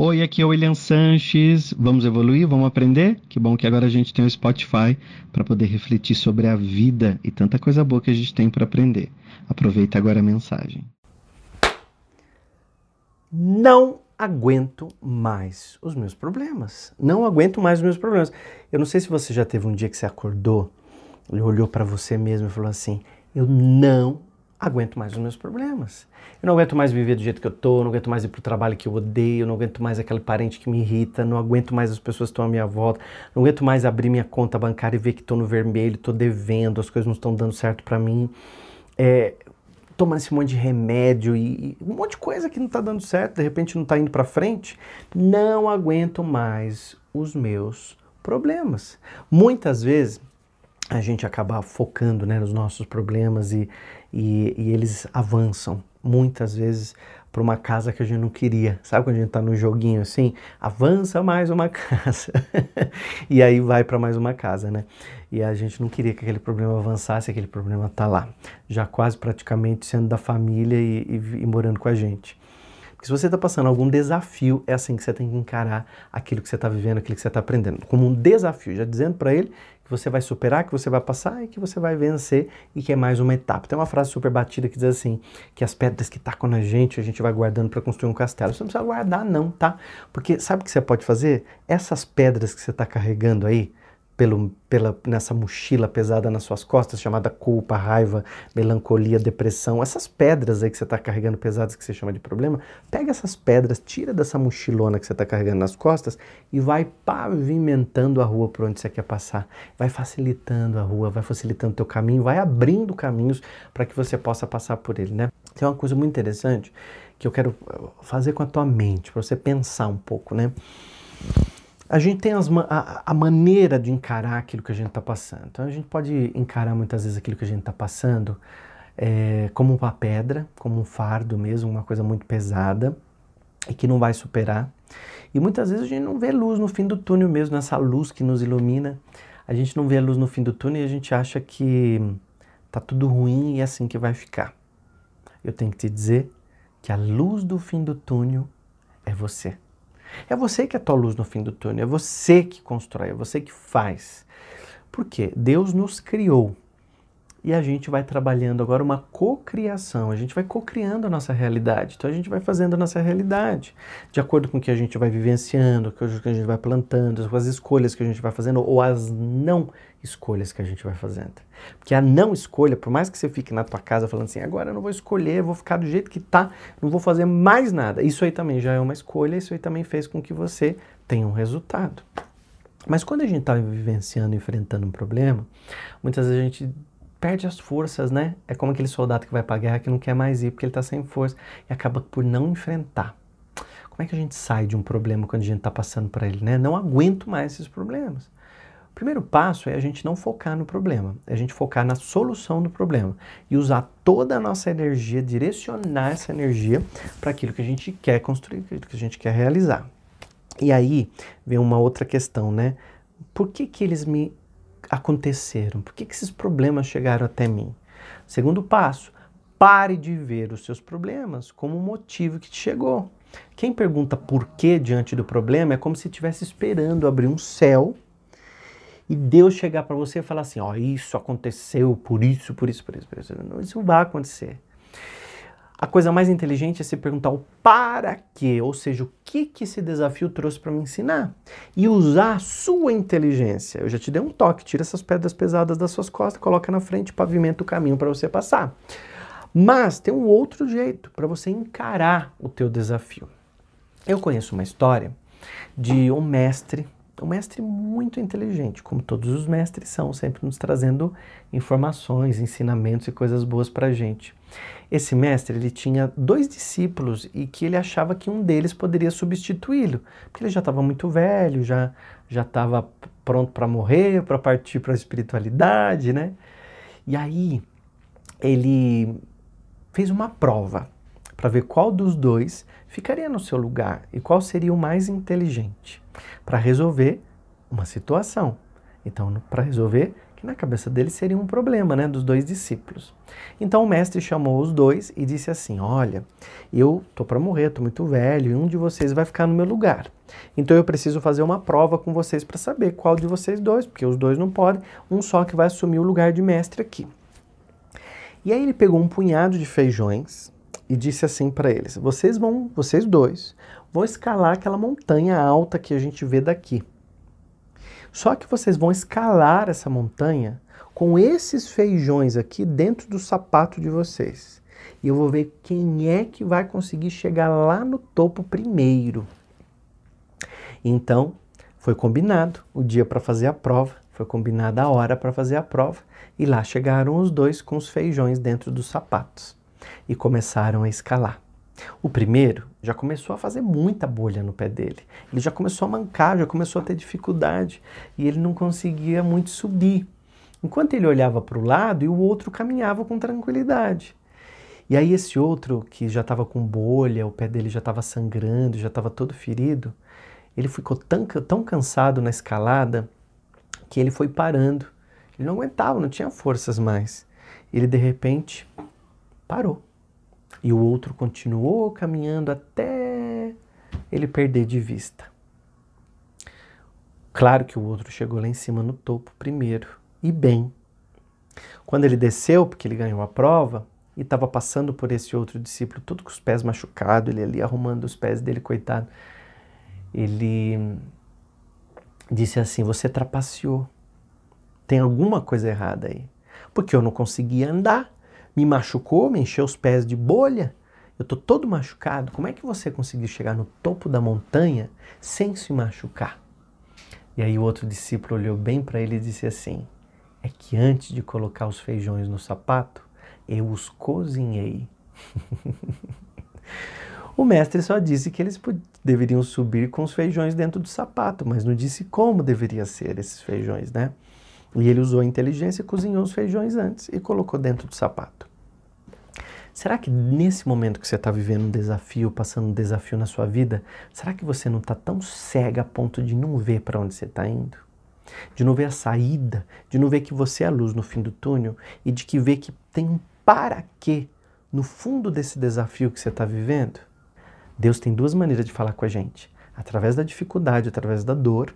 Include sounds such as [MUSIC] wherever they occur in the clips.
Oi, aqui é o William Sanches. Vamos evoluir? Vamos aprender? Que bom que agora a gente tem o Spotify para poder refletir sobre a vida e tanta coisa boa que a gente tem para aprender. Aproveita agora a mensagem. Não aguento mais os meus problemas. Não aguento mais os meus problemas. Eu não sei se você já teve um dia que você acordou e olhou para você mesmo e falou assim: Eu não aguento mais os meus problemas. Eu não aguento mais viver do jeito que eu tô, não aguento mais ir pro trabalho que eu odeio, não aguento mais aquele parente que me irrita, não aguento mais as pessoas que estão à minha volta, não aguento mais abrir minha conta bancária e ver que estou no vermelho, estou devendo, as coisas não estão dando certo para mim. É, tomando esse monte de remédio e, e, um monte de coisa que não está dando certo, de repente não está indo para frente, não aguento mais os meus problemas. Muitas vezes a gente acaba focando né, nos nossos problemas e, e, e eles avançam muitas vezes para uma casa que a gente não queria. Sabe quando a gente está no joguinho assim? Avança mais uma [LAUGHS] casa. e aí vai para mais uma casa, né? E a gente não queria que aquele problema avançasse, aquele problema está lá, já quase praticamente sendo da família e, e, e morando com a gente. Porque se você está passando algum desafio, é assim que você tem que encarar aquilo que você está vivendo, aquilo que você está aprendendo, como um desafio, já dizendo para ele que você vai superar, que você vai passar e que você vai vencer e que é mais uma etapa. Tem uma frase super batida que diz assim, que as pedras que tacam na gente, a gente vai guardando para construir um castelo. Você não precisa guardar não, tá? Porque sabe o que você pode fazer? Essas pedras que você está carregando aí, pelo, pela, nessa mochila pesada nas suas costas, chamada culpa, raiva, melancolia, depressão, essas pedras aí que você está carregando pesadas, que você chama de problema, pega essas pedras, tira dessa mochilona que você está carregando nas costas e vai pavimentando a rua por onde você quer passar. Vai facilitando a rua, vai facilitando o teu caminho, vai abrindo caminhos para que você possa passar por ele, né? Tem uma coisa muito interessante que eu quero fazer com a tua mente, para você pensar um pouco, né? A gente tem as, a, a, maneira de encarar aquilo que a gente está passando. Então a gente pode encarar muitas vezes aquilo que a gente está passando é, como uma pedra, como um fardo mesmo, uma coisa muito pesada e que não vai superar. E muitas vezes a gente não vê luz no fim do túnel mesmo, nessa luz que nos ilumina. A gente não vê a luz no fim do túnel e a gente acha que tá tudo ruim e é assim que vai ficar. Eu tenho que te dizer que a luz do fim do túnel é você. É você que é a tua luz no fim do túnel, é você que constrói, é você que faz. Por quê? Deus nos criou e a gente vai trabalhando agora uma cocriação, a gente vai cocriando a nossa realidade. Então a gente vai fazendo a nossa realidade de acordo com o que a gente vai vivenciando, com o que a gente vai plantando, com as escolhas que a gente vai fazendo ou as não escolhas que a gente vai fazendo. Porque a não escolha, por mais que você fique na tua casa falando assim, agora eu não vou escolher, vou ficar do jeito que tá, não vou fazer mais nada. Isso aí também já é uma escolha, isso aí também fez com que você tenha um resultado. Mas quando a gente está vivenciando, enfrentando um problema, muitas vezes a gente perde as forças, né? É como aquele soldado que vai para a guerra que não quer mais ir porque ele está sem força e acaba por não enfrentar. Como é que a gente sai de um problema quando a gente está passando para ele, né? Não aguento mais esses problemas. O primeiro passo é a gente não focar no problema, é a gente focar na solução do problema e usar toda a nossa energia, direcionar essa energia para aquilo que a gente quer construir, aquilo que a gente quer realizar. E aí vem uma outra questão, né? Por que, que eles me aconteceram? Por que, que esses problemas chegaram até mim? Segundo passo, pare de ver os seus problemas como um motivo que te chegou. Quem pergunta por que diante do problema é como se estivesse esperando abrir um céu e Deus chegar para você e falar assim: ó, oh, isso aconteceu por isso, por isso, por isso, por isso. Isso vai acontecer. A coisa mais inteligente é se perguntar o para quê, ou seja, o que, que esse desafio trouxe para me ensinar. E usar a sua inteligência. Eu já te dei um toque, tira essas pedras pesadas das suas costas, coloca na frente, pavimenta o caminho para você passar. Mas tem um outro jeito para você encarar o teu desafio. Eu conheço uma história de um mestre um mestre muito inteligente, como todos os mestres são, sempre nos trazendo informações, ensinamentos e coisas boas para a gente. Esse mestre ele tinha dois discípulos e que ele achava que um deles poderia substituí-lo, porque ele já estava muito velho, já já estava pronto para morrer, para partir para a espiritualidade, né? E aí ele fez uma prova para ver qual dos dois ficaria no seu lugar e qual seria o mais inteligente para resolver uma situação. Então, para resolver que na cabeça dele seria um problema, né, dos dois discípulos. Então o mestre chamou os dois e disse assim: Olha, eu tô para morrer, tô muito velho, e um de vocês vai ficar no meu lugar. Então eu preciso fazer uma prova com vocês para saber qual de vocês dois, porque os dois não podem, um só que vai assumir o lugar de mestre aqui. E aí ele pegou um punhado de feijões e disse assim para eles: Vocês vão, vocês dois, vão escalar aquela montanha alta que a gente vê daqui. Só que vocês vão escalar essa montanha com esses feijões aqui dentro do sapato de vocês. E eu vou ver quem é que vai conseguir chegar lá no topo primeiro. Então, foi combinado o dia para fazer a prova, foi combinada a hora para fazer a prova, e lá chegaram os dois com os feijões dentro dos sapatos e começaram a escalar. O primeiro já começou a fazer muita bolha no pé dele. Ele já começou a mancar, já começou a ter dificuldade e ele não conseguia muito subir. Enquanto ele olhava para o lado e o outro caminhava com tranquilidade. E aí esse outro que já estava com bolha, o pé dele já estava sangrando, já estava todo ferido, ele ficou tão, tão cansado na escalada que ele foi parando. Ele não aguentava, não tinha forças mais. Ele de repente parou. E o outro continuou caminhando até ele perder de vista. Claro que o outro chegou lá em cima no topo primeiro, e bem. Quando ele desceu, porque ele ganhou a prova, e estava passando por esse outro discípulo, todo com os pés machucados, ele ali arrumando os pés dele, coitado. Ele disse assim: Você trapaceou. Tem alguma coisa errada aí. Porque eu não conseguia andar me machucou, me encheu os pés de bolha, eu estou todo machucado. Como é que você conseguiu chegar no topo da montanha sem se machucar? E aí o outro discípulo olhou bem para ele e disse assim: É que antes de colocar os feijões no sapato, eu os cozinhei. [LAUGHS] o mestre só disse que eles deveriam subir com os feijões dentro do sapato, mas não disse como deveria ser esses feijões, né? E ele usou a inteligência e cozinhou os feijões antes e colocou dentro do sapato. Será que nesse momento que você está vivendo um desafio, passando um desafio na sua vida, será que você não está tão cega a ponto de não ver para onde você está indo? De não ver a saída, de não ver que você é a luz no fim do túnel e de que ver que tem um para quê no fundo desse desafio que você está vivendo? Deus tem duas maneiras de falar com a gente: através da dificuldade, através da dor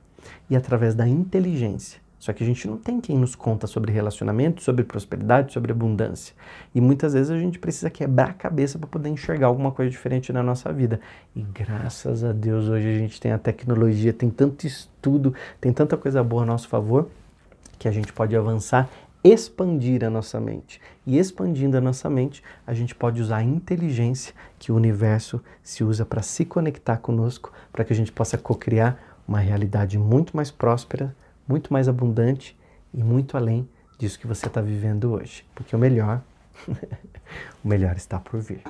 e através da inteligência. Só que a gente não tem quem nos conta sobre relacionamento, sobre prosperidade, sobre abundância. E muitas vezes a gente precisa quebrar a cabeça para poder enxergar alguma coisa diferente na nossa vida. E graças a Deus hoje a gente tem a tecnologia, tem tanto estudo, tem tanta coisa boa a nosso favor que a gente pode avançar, expandir a nossa mente. E expandindo a nossa mente, a gente pode usar a inteligência que o universo se usa para se conectar conosco, para que a gente possa co-criar uma realidade muito mais próspera muito mais abundante e muito além disso que você está vivendo hoje. Porque o melhor, [LAUGHS] o melhor está por vir.